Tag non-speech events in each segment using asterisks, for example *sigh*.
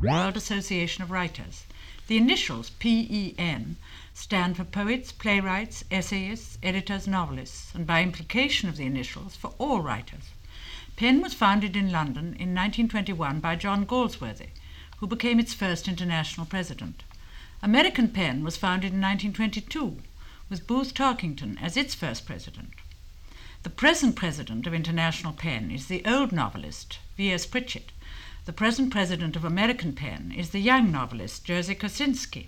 World Association of Writers. The initials PEN stand for poets, playwrights, essayists, editors, novelists, and by implication of the initials, for all writers. PEN was founded in London in 1921 by John Galsworthy, who became its first international president. American PEN was founded in 1922 with Booth Tarkington as its first president. The present president of International PEN is the old novelist, V.S. Pritchett. The present president of American PEN is the young novelist, Jerzy Kosinski.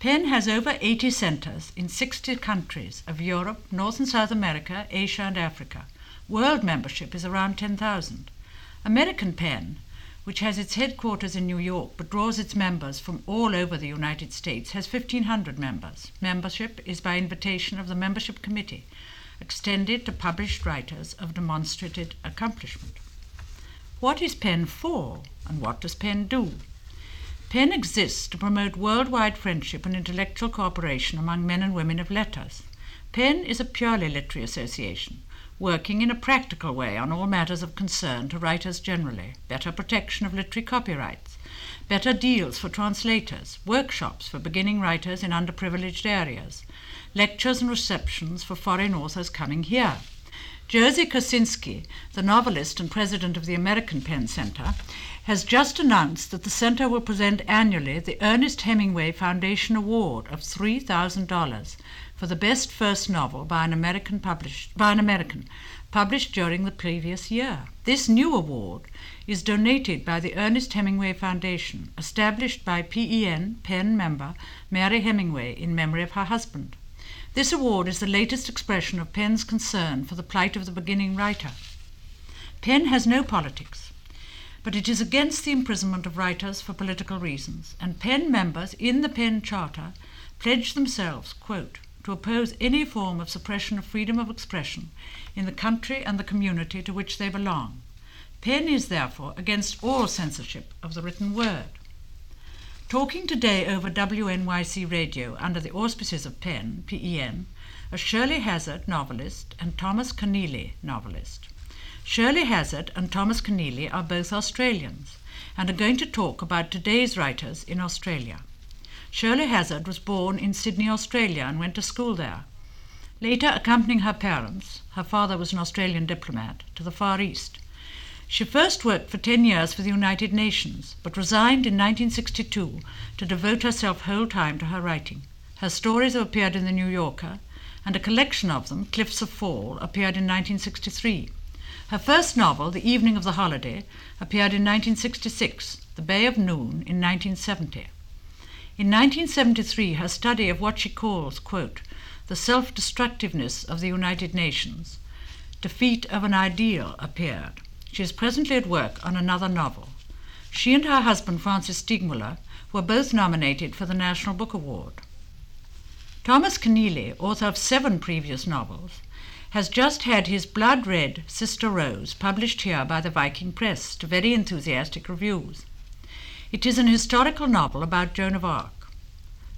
PEN has over 80 centers in 60 countries of Europe, North and South America, Asia, and Africa. World membership is around 10,000. American PEN, which has its headquarters in New York but draws its members from all over the United States, has 1,500 members. Membership is by invitation of the Membership Committee, extended to published writers of demonstrated accomplishment. What is PEN for, and what does PEN do? PEN exists to promote worldwide friendship and intellectual cooperation among men and women of letters. PEN is a purely literary association, working in a practical way on all matters of concern to writers generally better protection of literary copyrights, better deals for translators, workshops for beginning writers in underprivileged areas, lectures and receptions for foreign authors coming here. Jerzy Kosinski, the novelist and president of the American PEN Center, has just announced that the center will present annually the Ernest Hemingway Foundation Award of $3,000 for the best first novel by an American published by an American published during the previous year. This new award is donated by the Ernest Hemingway Foundation, established by PEN PEN member Mary Hemingway in memory of her husband. This award is the latest expression of PEN's concern for the plight of the beginning writer. PEN has no politics but it is against the imprisonment of writers for political reasons, and PEN members in the PEN Charter pledge themselves, quote, to oppose any form of suppression of freedom of expression in the country and the community to which they belong. PEN is therefore against all censorship of the written word. Talking today over WNYC radio under the auspices of PEN, PEN, are Shirley Hazzard, novelist, and Thomas Keneally, novelist. Shirley Hazzard and Thomas Keneally are both Australians and are going to talk about today's writers in Australia. Shirley Hazzard was born in Sydney, Australia, and went to school there. Later, accompanying her parents, her father was an Australian diplomat, to the Far East. She first worked for 10 years for the United Nations, but resigned in 1962 to devote herself whole time to her writing. Her stories have appeared in The New Yorker, and a collection of them, Cliffs of Fall, appeared in 1963. Her first novel, The Evening of the Holiday, appeared in 1966, The Bay of Noon in 1970. In 1973, her study of what she calls, quote, the self destructiveness of the United Nations, Defeat of an Ideal, appeared. She is presently at work on another novel. She and her husband, Francis Steegmuller, were both nominated for the National Book Award. Thomas Keneally, author of seven previous novels, has just had his blood red Sister Rose published here by the Viking Press to very enthusiastic reviews. It is an historical novel about Joan of Arc.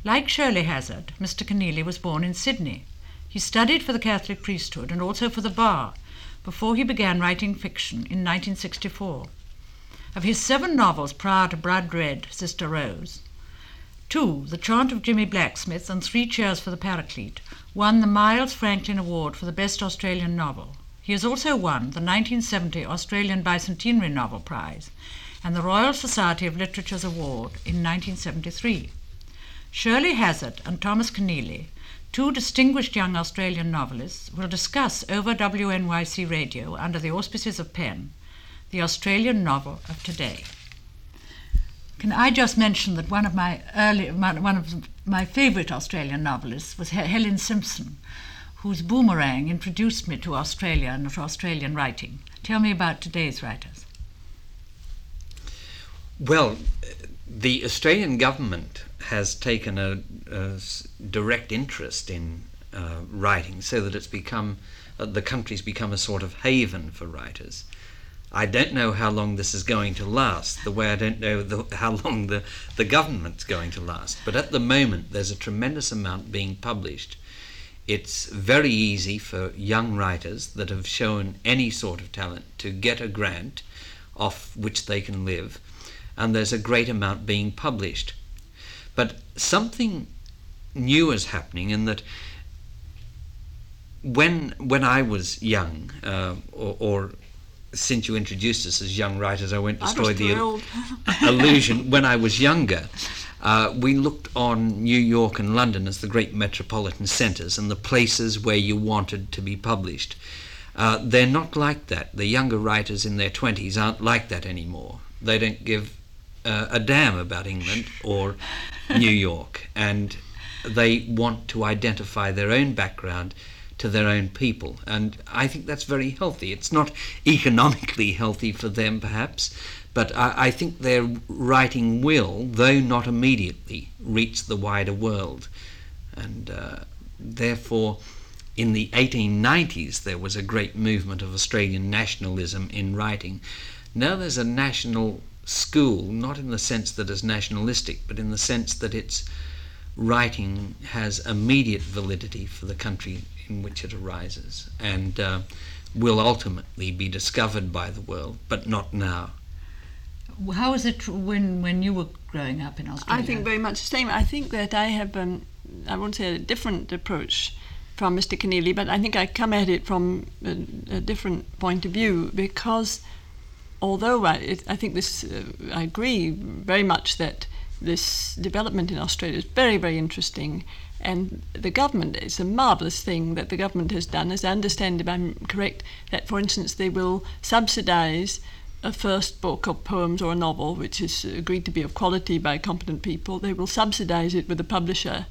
Like Shirley Hazzard, Mr. Keneally was born in Sydney. He studied for the Catholic priesthood and also for the bar before he began writing fiction in 1964. Of his seven novels prior to Blood Red, Sister Rose, two, The Chant of Jimmy Blacksmith and Three Cheers for the Paraclete, won the Miles Franklin Award for the Best Australian Novel. He has also won the 1970 Australian Bicentenary Novel Prize and the Royal Society of Literature's Award in 1973. Shirley Hazzard and Thomas Keneally, two distinguished young Australian novelists, will discuss over WNYC radio under the auspices of PEN the Australian novel of today. Can I just mention that one of my early, one of my favourite Australian novelists was Helen Simpson, whose Boomerang introduced me to Australia and to Australian writing. Tell me about today's writers. Well, the Australian government has taken a, a direct interest in uh, writing so that it's become, uh, the country's become a sort of haven for writers. I don't know how long this is going to last, the way I don't know the, how long the, the government's going to last. But at the moment, there's a tremendous amount being published. It's very easy for young writers that have shown any sort of talent to get a grant off which they can live. and there's a great amount being published. But something new is happening in that when when I was young, uh, or, or, since you introduced us as young writers, I won't destroy the il- *laughs* illusion. When I was younger, uh, we looked on New York and London as the great metropolitan centres and the places where you wanted to be published. Uh, they're not like that. The younger writers in their 20s aren't like that anymore. They don't give uh, a damn about England or New York, and they want to identify their own background to their own people. And I think that's very healthy. It's not economically healthy for them, perhaps, but I, I think their writing will, though not immediately, reach the wider world. And uh, therefore, in the 1890s, there was a great movement of Australian nationalism in writing. Now there's a national school, not in the sense that it's nationalistic, but in the sense that its writing has immediate validity for the country in which it arises and uh, will ultimately be discovered by the world, but not now. How was it when, when you were growing up in Australia? I think very much the same. I think that I have, um, I won't say a different approach from Mr. Keneally, but I think I come at it from a, a different point of view because although I, it, I think this, uh, I agree very much that this development in Australia is very, very interesting and the government, it's a marvellous thing that the government has done, as I understand, if I'm correct, that for instance they will subsidise a first book of poems or a novel which is agreed to be of quality by competent people, they will subsidise it with a publisher,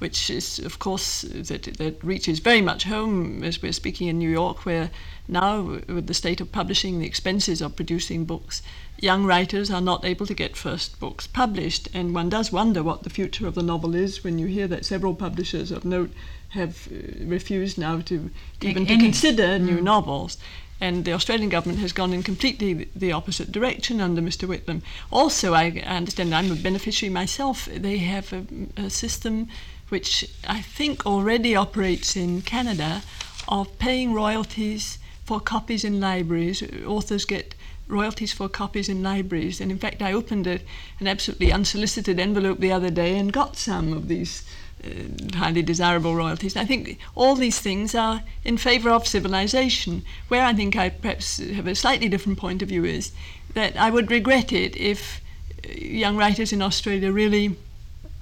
which is, of course, that, that reaches very much home as we're speaking in New York, where now, with the state of publishing, the expenses of producing books, young writers are not able to get first books published. And one does wonder what the future of the novel is when you hear that several publishers of note have uh, refused now to Take even to any. consider Mm. new novels. And the Australian government has gone in completely the opposite direction under Mr. Whitlam. Also, I I understand I'm a beneficiary myself. They have a, a system which I think already operates in Canada of paying royalties for copies in libraries. Authors get royalties for copies in libraries. And in fact, I opened a, an absolutely unsolicited envelope the other day and got some of these uh, highly desirable royalties. And I think all these things are in favour of civilization. Where I think I perhaps have a slightly different point of view is that I would regret it if uh, young writers in Australia really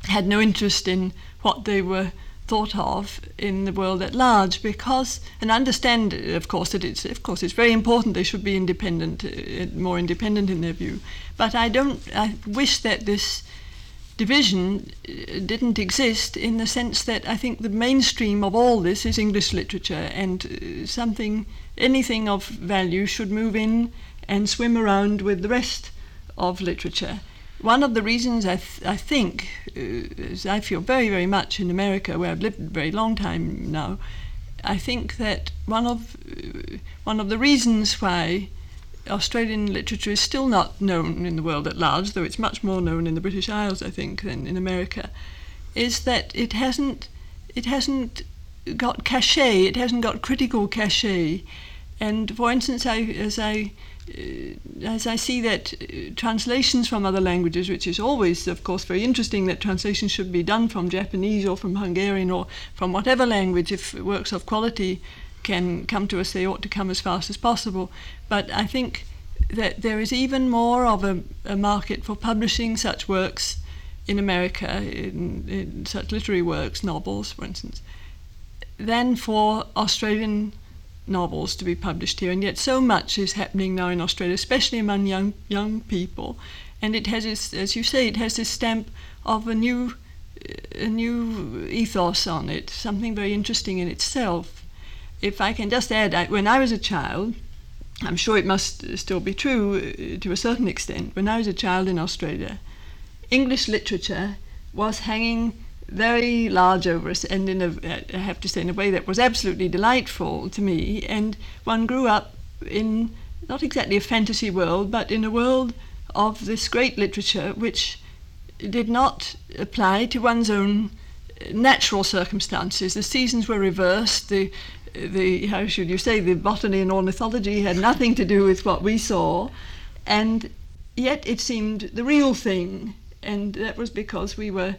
had no interest in what they were thought of in the world at large because and understand of course that it's of course it's very important they should be independent uh, more independent in their view. But I don't I wish that this division uh, didn't exist in the sense that I think the mainstream of all this is English literature and something anything of value should move in and swim around with the rest of literature one of the reasons I, th- I think uh, is I feel very, very much in America, where I've lived a very long time now. I think that one of uh, one of the reasons why Australian literature is still not known in the world at large, though it's much more known in the British Isles, I think, than in America, is that it hasn't it hasn't got cachet. It hasn't got critical cachet. And for instance, I, as I uh, as I see that uh, translations from other languages, which is always, of course, very interesting that translations should be done from Japanese or from Hungarian or from whatever language, if works of quality can come to us, they ought to come as fast as possible. But I think that there is even more of a, a market for publishing such works in America, in, in such literary works, novels, for instance, than for Australian novels to be published here, and yet so much is happening now in Australia, especially among young young people, and it has, this, as you say, it has this stamp of a new a new ethos on it, something very interesting in itself. If I can just add, I, when I was a child, I'm sure it must still be true uh, to a certain extent. When I was a child in Australia, English literature was hanging very large over us, and in a, I have to say, in a way that was absolutely delightful to me. And one grew up in not exactly a fantasy world, but in a world of this great literature which did not apply to one's own uh, natural circumstances. The seasons were reversed. The the how should you say the botany and ornithology had nothing to do with what we saw, and yet it seemed the real thing, and that was because we were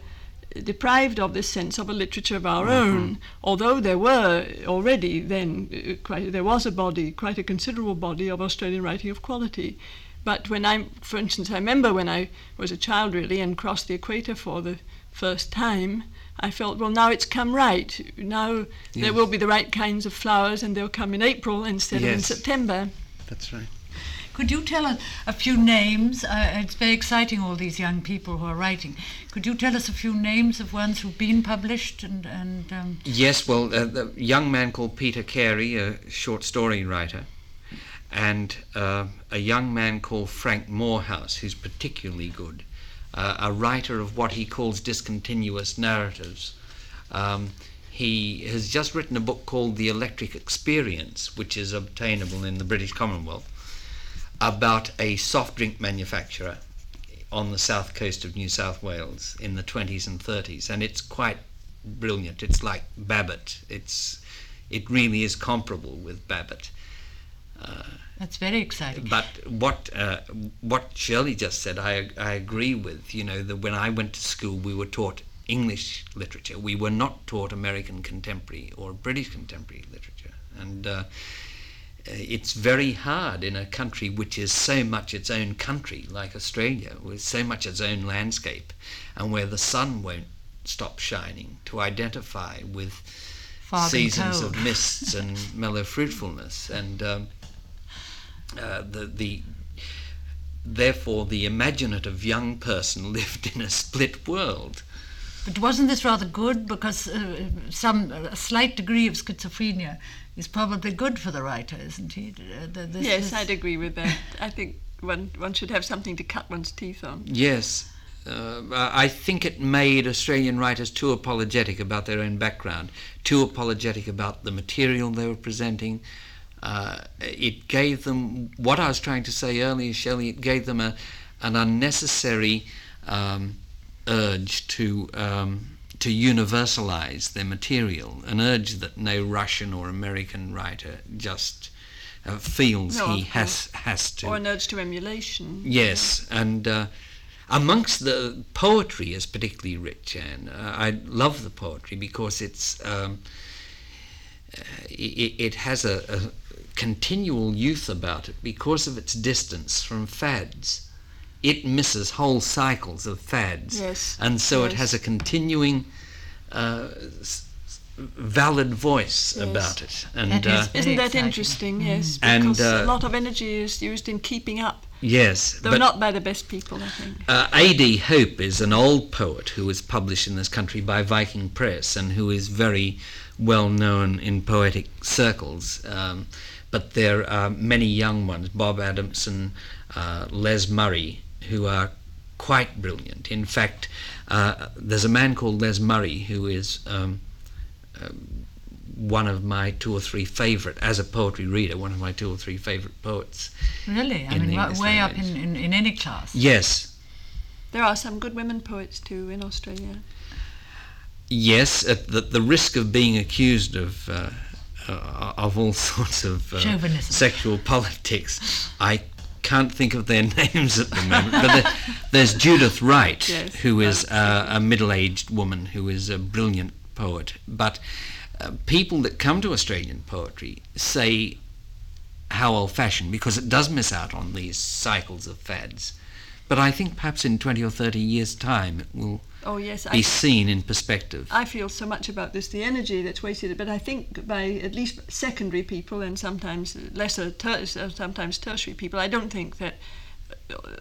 deprived of this sense of a literature of our own. Although there were already then uh, quite there was a body, quite a considerable body of Australian writing of quality. But when I, for instance, I remember when I was a child really and crossed the equator for the first time, I felt, well, now it's come right. Now there will be the right kinds of flowers and they'll come in April instead of in Yes. September. That's right. Could you tell us a few names? Uh, it's very exciting, all these young people who are writing. Could you tell us a few names of ones who've been published and, and um, Yes, well, uh, the young man called Peter Carey, a short story writer, and uh, a young man called Frank Moorhouse, who's particularly good, uh, a writer of what he calls discontinuous narratives. Um, he has just written a book called The Electric Experience, which is obtainable in the British Commonwealth, about a soft drink manufacturer on the south coast of New South Wales in the 20s and 30s, and it's quite brilliant. It's like Babbitt. It's it really is comparable with Babbitt. that's very exciting. But what uh, what Shirley just said, I I agree with. You know that when I went to school, we were taught English literature. We were not taught American contemporary or British contemporary literature, and. Uh, it's very hard in a country which is so much its own country, like Australia, with so much its own landscape, and where the sun won't stop shining, to identify with Fog seasons of *laughs* mists and mellow fruitfulness, and um, uh, the the therefore the imaginative young person *laughs* lived in a split world. But wasn't this rather good? Because uh, some a slight degree of schizophrenia is probably good for the writer, isn't he? Uh, this- yes, this- I'd agree with that. I think one, one should have something to cut one's teeth on. Yes. Uh, I think it made Australian writers too apologetic about their own background, too apologetic about the material they were presenting. Uh, it gave them what I was trying to say earlier, Shelley. It gave them a, an unnecessary um, urge to um, to universalize their material, an urge that no Russian or American writer just uh, feels No, he has has to. Or an urge to emulation. Yes, and uh, amongst the poetry is particularly rich, and uh, I love the poetry because it's um, uh, it, it has a, a continual youth about it because of its distance from fads. It misses whole cycles of fads, Yes, and so it has a continuing. Uh, s- s- valid voice Yes. about it. And that is uh, Isn't that exciting. interesting? Yes, And, because uh, a lot of energy is used in keeping up, yes though but not by the best people, I think. Uh, A.D. Hope is an old poet who was published in this country by Viking Press and who is very well known in poetic circles. Um, but there are many young ones, Bob Adamson, uh, Les Murray, who are quite brilliant. In fact, uh, there's a man called Les Murray who is um, um, one of my two or three favourite, as a poetry reader, one of my two or three favourite poets. really, I mean, the wa- English way up in, in, in any class. Yes, There are some good women poets too in Australia. Yes, at the, the risk of being accused of uh, uh, of all *laughs* sorts of uh, Chauvinism. sexual politics, I can't think of their *laughs* names at the moment. But there, there's Judith Wright, Yes, who is uh, a middle-aged woman who is a brilliant poet. But uh, people that come to Australian poetry say how old-fashioned because it does miss out on these cycles of fads. But I think perhaps in 20 or 30 years' time it will Oh yes, be I, seen in perspective. I feel so much about this, the energy that's wasted. But I think by at least secondary people and sometimes lesser, ter- sometimes tertiary people, I don't think that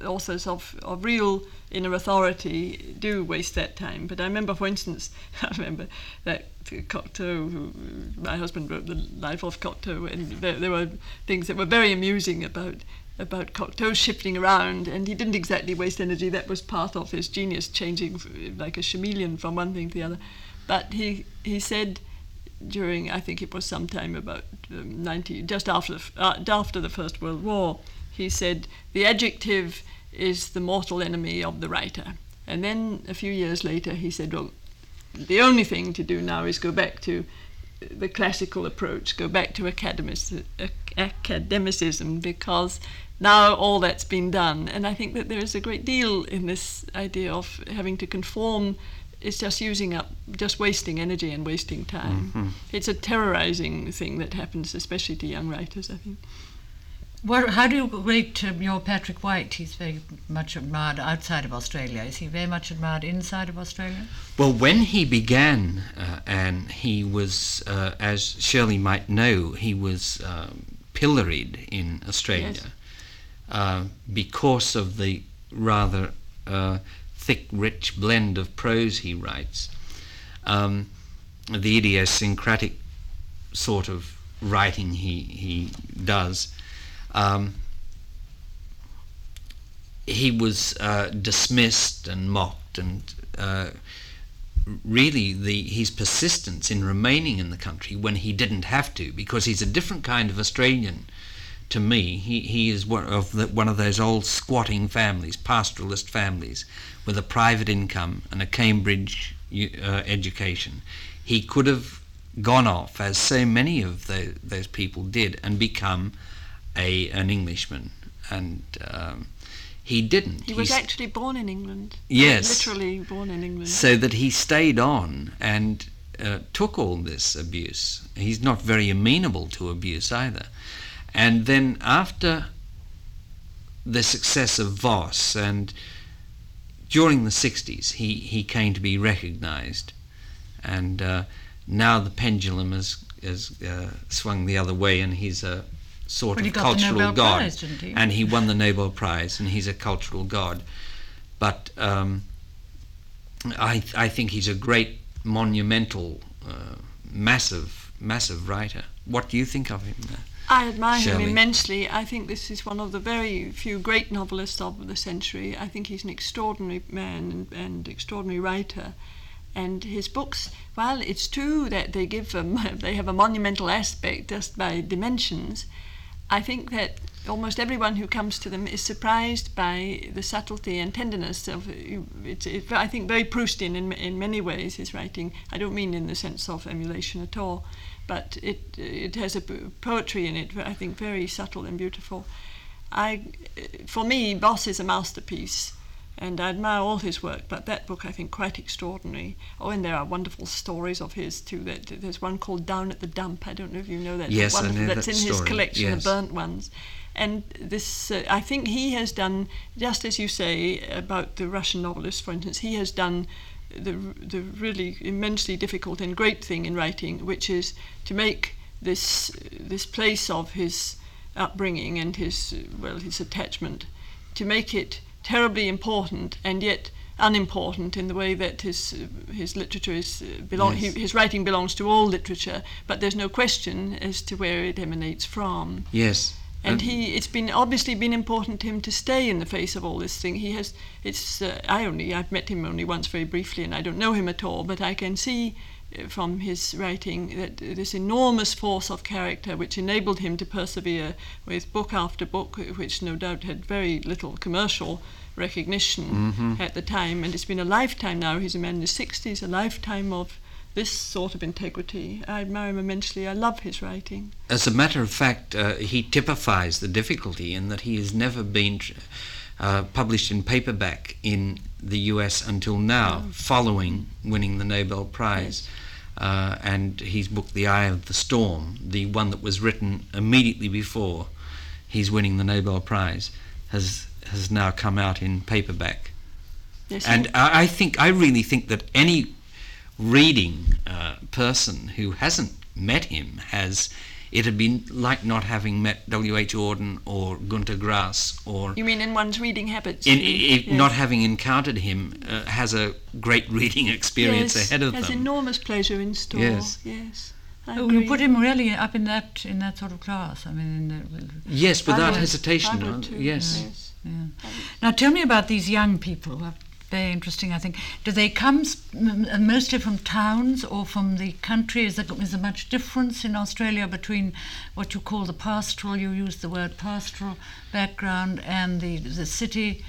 authors of, of real inner authority do waste that time. But I remember, for instance, *laughs* I remember that Cocteau, who my husband wrote the life of Cocteau, and there, there were things that were very amusing about about Cocteau shifting around, and he didn't exactly waste energy. That was part of his genius, changing like a chameleon from one thing to the other. But he he said during I think it was sometime about um, 90, just after the, uh, after the First World War, he said the adjective is the mortal enemy of the writer. And then a few years later, he said, well, the only thing to do now is go back to the classical approach, go back to academic, academicism, because now all that's been done. And I think that there is a great deal in this idea of having to conform is just using up, just wasting energy and wasting time. Mm-hmm. It's a terrorizing thing that happens, especially to young writers, I think. Well, how do you rate um, your Patrick White? He's very much admired outside of Australia. Is he very much admired inside of Australia? Well, when he began, uh, and he was, uh, as Shirley might know, he was um, pilloried in Australia Yes. Uh, because of the rather uh, thick, rich blend of prose he writes, um, the idiosyncratic sort of writing he he does. Um, he was uh, dismissed and mocked, and uh, really the his persistence in remaining in the country when he didn't have to, because he's a different kind of Australian to me. He he is one of the, one of those old squatting families, pastoralist families, with a private income and a Cambridge uh, education. He could have gone off, as so many of tho- those people did, and become a an Englishman, and um, he didn't. He was He's- actually born in England. Yes. Literally born in England. so that he stayed on and uh, took all this abuse. He's not very amenable to abuse either. And then after the success of Voss and during the 60s, he, he came to be recognized. And uh, now the pendulum has, has uh, swung the other way, and he's a sort Well, he of cultural Nobel god. Prize, didn't he? And he won the Nobel Prize, and he's a cultural god. But um, I, I think he's a great, monumental, uh, massive, massive writer. What do you think of him? I admire Shelley. him immensely. I think this is one of the very few great novelists of the century. I think he's an extraordinary man and, and extraordinary writer. And his books, well, it's true that they give them, um, *laughs* they have a monumental aspect just by dimensions, I think that almost everyone who comes to them is surprised by the subtlety and tenderness of it, I think very Proustian in, in many ways his writing I don't mean in the sense of emulation at all but it it has a poetry in it I think very subtle and beautiful. I for me Voss is a masterpiece and I admire all his work, but that book I think quite extraordinary. Oh, and there are wonderful stories of his too. That there's one called Down at the Dump. I don't know if you know that. Yes, I know That's that in his collection, yes. the burnt ones. And this, uh, I think he has done just as you say about the Russian novelist, for instance. He has done the the really immensely difficult and great thing in writing, which is to make this this place of his upbringing and his well his attachment to make it terribly important and yet unimportant in the way that his uh, his literature is uh, belong Yes. he, his writing belongs to all literature but there's no question as to where it emanates from Yes. and Um, he it's been obviously been important to him to stay in the face of all this thing he has it's uh, i only i've met him only once very briefly and i don't know him at all but i can see from his writing that this enormous force of character which enabled him to persevere with book after book which no doubt had very little commercial recognition at the time. And it's been a lifetime now. He's a man in his 60s a lifetime of this sort of integrity. I admire him immensely. I love his writing. As a matter of fact, uh, he typifies the difficulty in that he has never been uh, published in paperback in the US until now, following winning the Nobel Prize. Uh, and his book, The Eye of the Storm, the one that was written immediately before he's winning the Nobel Prize, has has now come out in paperback. yes And I, I think I really think that any reading uh, person who hasn't met him has it had been like not having met W. H. Auden or Gunter Grass or You mean in one's reading habits? in, you i mean? if Yes. not having encountered him uh, has a great *laughs* reading experience yes, ahead of has them. enormous pleasure in store. Yes. yes. I Oh, you put him really up in that in that sort of class. I mean, in the, yes, without hesitation. I uh, too, yes. yes. yeah. Now, tell me about these young people. Uh, Very interesting, I think. Do they come mostly from towns or from the country? Is there, is there much difference in Australia between what you call the pastoral, you use the word pastoral background, and the, the city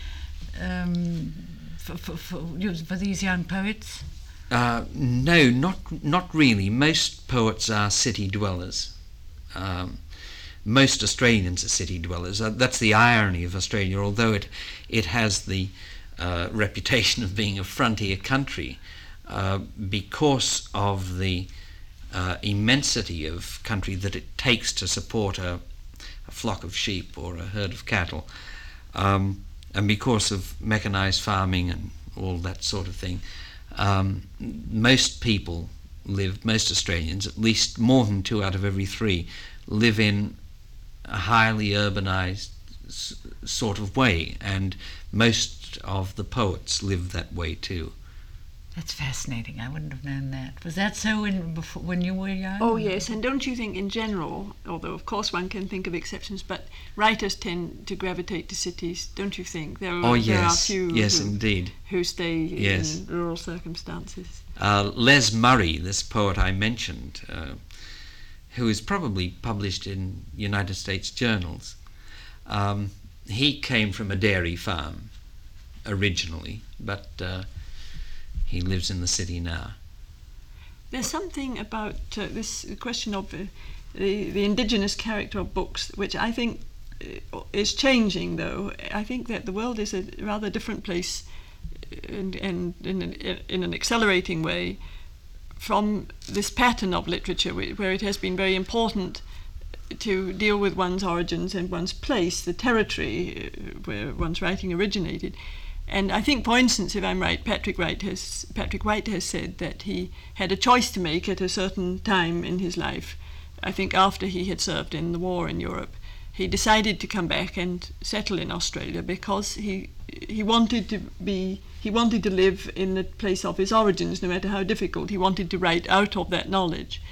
um, for, for, for, for these young poets? Uh, no, not not really. Most poets are city dwellers. Um, most Australians are city dwellers. Uh, that's the irony of Australia. Although it it has the uh, reputation of being a frontier country, uh, because of the uh, immensity of country that it takes to support a, a flock of sheep or a herd of cattle, um, and because of mechanized farming and all that sort of thing, um, most people live, most Australians, at least more than two out of every three, live in a highly urbanized s- sort of way, and most of the poets live that way too. That's fascinating. I wouldn't have known that. Was that so in, before, when you were young? Oh yes, and don't you think in general, although of course one can think of exceptions, but writers tend to gravitate to cities, don't you think? There are, Oh there are yes, few yes who, indeed. who stay Yes. in rural circumstances. Uh, Les Murray, this poet I mentioned, uh, who is probably published in United States journals, um, he came from a dairy farm originally, but uh, he lives in the city now. There's something about uh, this question of uh, the, the indigenous character of books, which I think uh, is changing, though. I think that the world is a rather different place and, and in, an, in an accelerating way from this pattern of literature, where it has been very important to deal with one's origins and one's place, the territory uh, where one's writing originated. And I think, for instance, if I'm right, Patrick White has Patrick White has said that he had a choice to make at a certain time in his life. I think after he had served in the war in Europe, he decided to come back and settle in Australia because he he wanted to be he wanted to live in the place of his origins, no matter how difficult. He wanted to write out of that knowledge.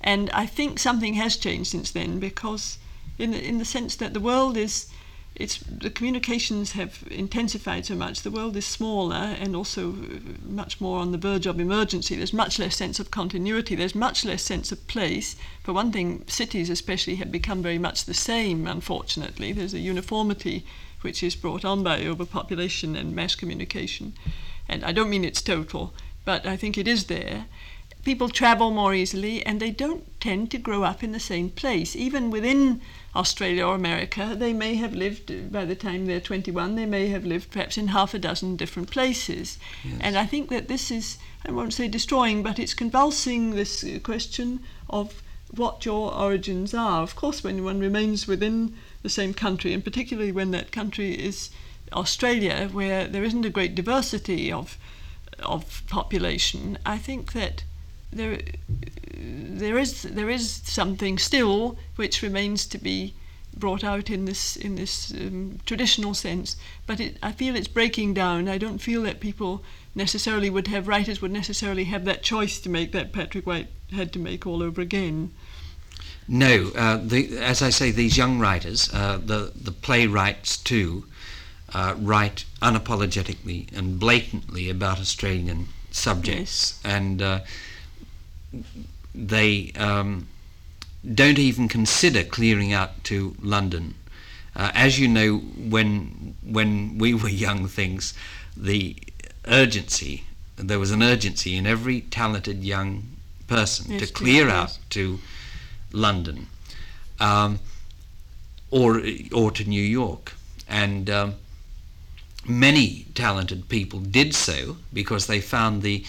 And I think something has changed since then because, in the, in the sense that the world is, it's the communications have intensified so much. The world is smaller and also uh, much more on the verge of emergency. There's much less sense of continuity. There's much less sense of place. For one thing, cities especially have become very much the same. Unfortunately, there's a uniformity which is brought on by overpopulation and mass communication. And I don't mean it's total, but I think it is there people travel more easily and they don't tend to grow up in the same place. Even within Australia or America, they may have lived, by the time they're 21, they may have lived perhaps in half a dozen different places. Yes. And I think that this is, I won't say destroying, but it's convulsing this uh, question of what your origins are. Of course, when one remains within the same country, and particularly when that country is Australia, where there isn't a great diversity of of population, I think that there there is there is something still which remains to be brought out in this in this um, traditional sense but it, I feel it's breaking down. I don't feel that people necessarily would have writers would necessarily have that choice to make that Patrick White had to make all over again. No, uh, the, as I say, these young writers, uh, the the playwrights too, uh, write unapologetically and blatantly about Australian subjects, and uh, they um, don't even consider clearing out to London. Uh, as you know, when when we *laughs* were young things, the urgency there was an urgency in every talented young person Yes, to clear yes. out to London, um, or or to New York, and um, many talented people did so because they found the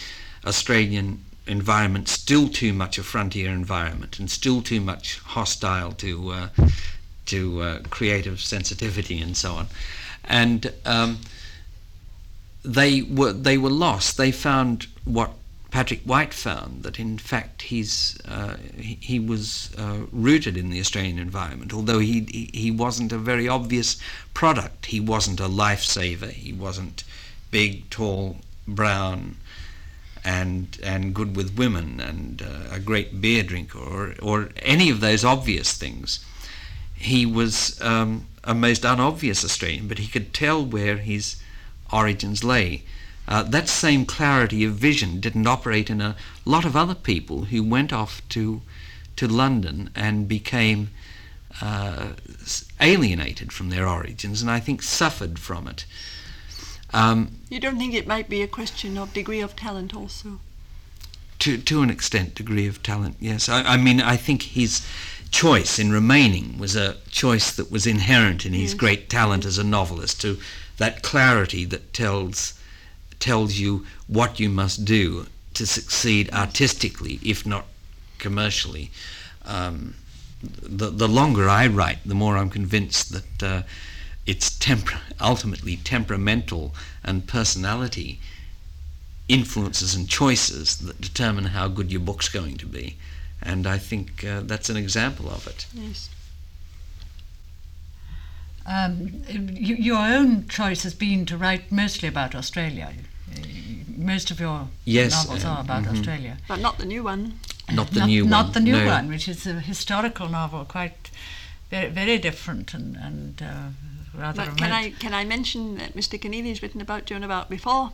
Australian environment still too much a frontier environment and still too much hostile to uh, to uh, creative sensitivity and so on, and um, they were they were lost. They found what Patrick White found that in fact he's uh, he, he was uh, rooted in the Australian environment. Although he, he he wasn't a very obvious product. He wasn't a lifesaver. He wasn't big, tall, brown, and and good with women and uh, a great beer drinker or or any of those obvious things. He was um, a most unobvious Australian, but he could tell where his origins lay. Uh, that same clarity of vision didn't operate in a lot of other people who went off to to London and became uh, alienated from their origins, and I think suffered from it. Um, you don't think it might be a question of degree of talent also to to an extent, degree of talent. Yes, I, I mean, I think his choice in remaining was a choice that was inherent in his Yes. great talent as a novelist. To that clarity that tells tells you what you must do to succeed artistically, if not commercially. Um, the the longer I write, the more I'm convinced that uh, it's temper- ultimately temperamental and personality influences and choices that determine how good your book's going to be. And I think uh, that's an example of it. Yes. Um, you, your own choice has been to write mostly about Australia. Uh, Most of your Yes, novels um, are about mhm. Australia. But not the new one. Not the not, new not one. the new no. one, which is a historical novel, quite very, very different and, and uh, rather But can. I can I mention that Mr. Keneally's written about Joan of Arc before?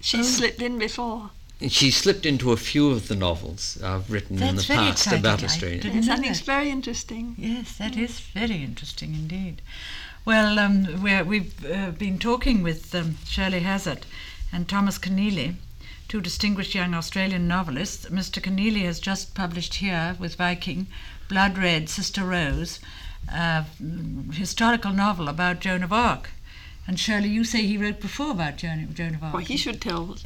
She Oh. slipped in before. She slipped into a few of the novels I've written in the past about exciting. I Australia. Yes, know I think it's that. very interesting. Yes, that is very interesting indeed. Well, um, we're, we've uh, been talking with um, Shirley Hazzard and Thomas Keneally, two distinguished young Australian novelists. Mr. Keneally has just published here with Viking Blood Red, Sister Rose, a historical novel about Joan of Arc. And Shirley, you say he wrote before about Joan, Joan of Arc. Well, he should tell.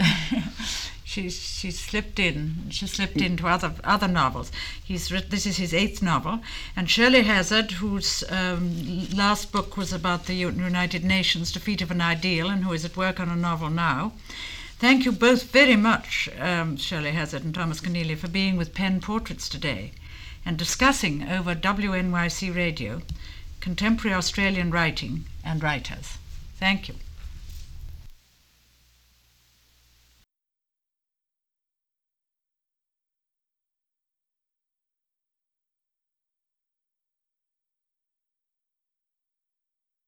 *laughs* she she slipped in. She slipped into other other novels. He's writ- this is his eighth novel, and Shirley Hazzard, whose um, last book was about the United Nations defeat of an ideal, and who is at work on a novel now. Thank you both very much, um, Shirley Hazzard and Thomas Keneally, for being with Pen Portraits today, and discussing over WNYC Radio contemporary Australian writing and writers. Thank you.